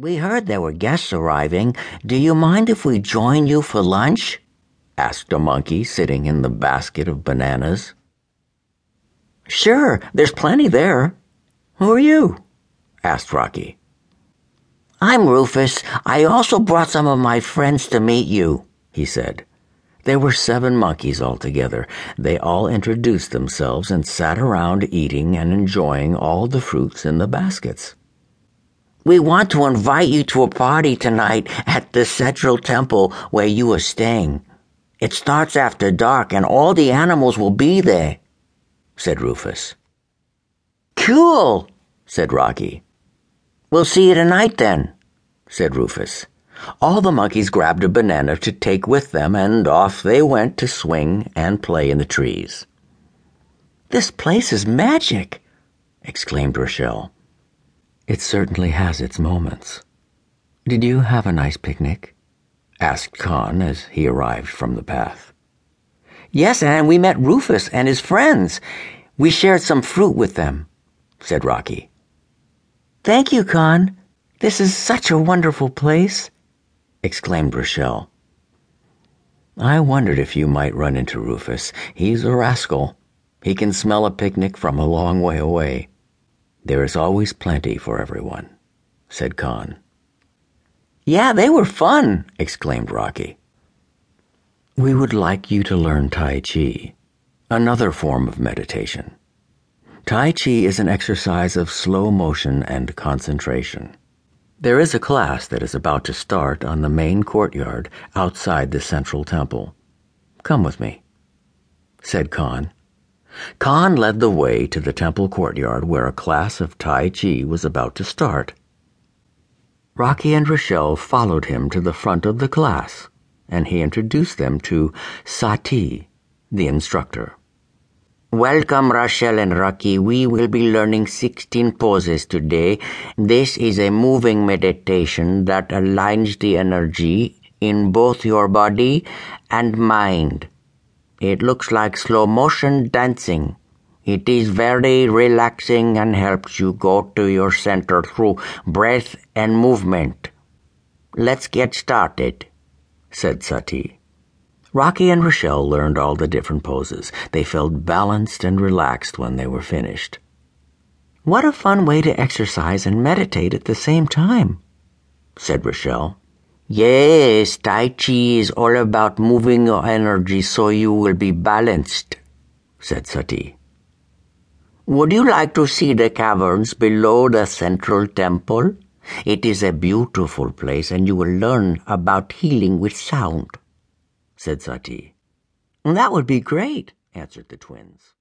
We heard there were guests arriving. Do you mind if we join you for lunch? asked a monkey sitting in the basket of bananas. Sure, there's plenty there. Who are you? asked Rocky. I'm Rufus. I also brought some of my friends to meet you, he said. There were seven monkeys altogether. They all introduced themselves and sat around eating and enjoying all the fruits in the baskets. We want to invite you to a party tonight at the Central Temple where you are staying. It starts after dark and all the animals will be there, said Rufus. Cool, said Rocky. We'll see you tonight then, said Rufus. All the monkeys grabbed a banana to take with them, and off they went to swing and play in the trees. This place is magic, exclaimed Rachelle. It certainly has its moments. Did you have a nice picnic? asked Con as he arrived from the path. Yes, and we met Rufus and his friends. We shared some fruit with them, said Rocky. Thank you, Con. This is such a wonderful place, exclaimed Rachelle. I wondered if you might run into Rufus. He's a rascal. He can smell a picnic from a long way away. There is always plenty for everyone, said Con. Yeah, they were fun, exclaimed Rocky. We would like you to learn Tai Chi, another form of meditation. Tai Chi is an exercise of slow motion and concentration. There is a class that is about to start on the main courtyard outside the central temple. Come with me, said Con Con led the way to the temple courtyard where a class of Tai Chi was about to start. Rocky and Rachelle followed him to the front of the class, and he introduced them to Sati, the instructor. Welcome, Rachelle and Rocky. We will be learning 16 poses today. This is a moving meditation that aligns the energy in both your body and mind. It looks like slow motion dancing. It is very relaxing and helps you go to your center through breath and movement. Let's get started, said Sati. Rocky and Rachelle learned all the different poses. They felt balanced and relaxed when they were finished. What a fun way to exercise and meditate at the same time, said Rachelle. Yes, Tai Chi is all about moving your energy so you will be balanced, said Sati. Would you like to see the caverns below the central temple? It is a beautiful place and you will learn about healing with sound, said Sati. That would be great, answered the twins.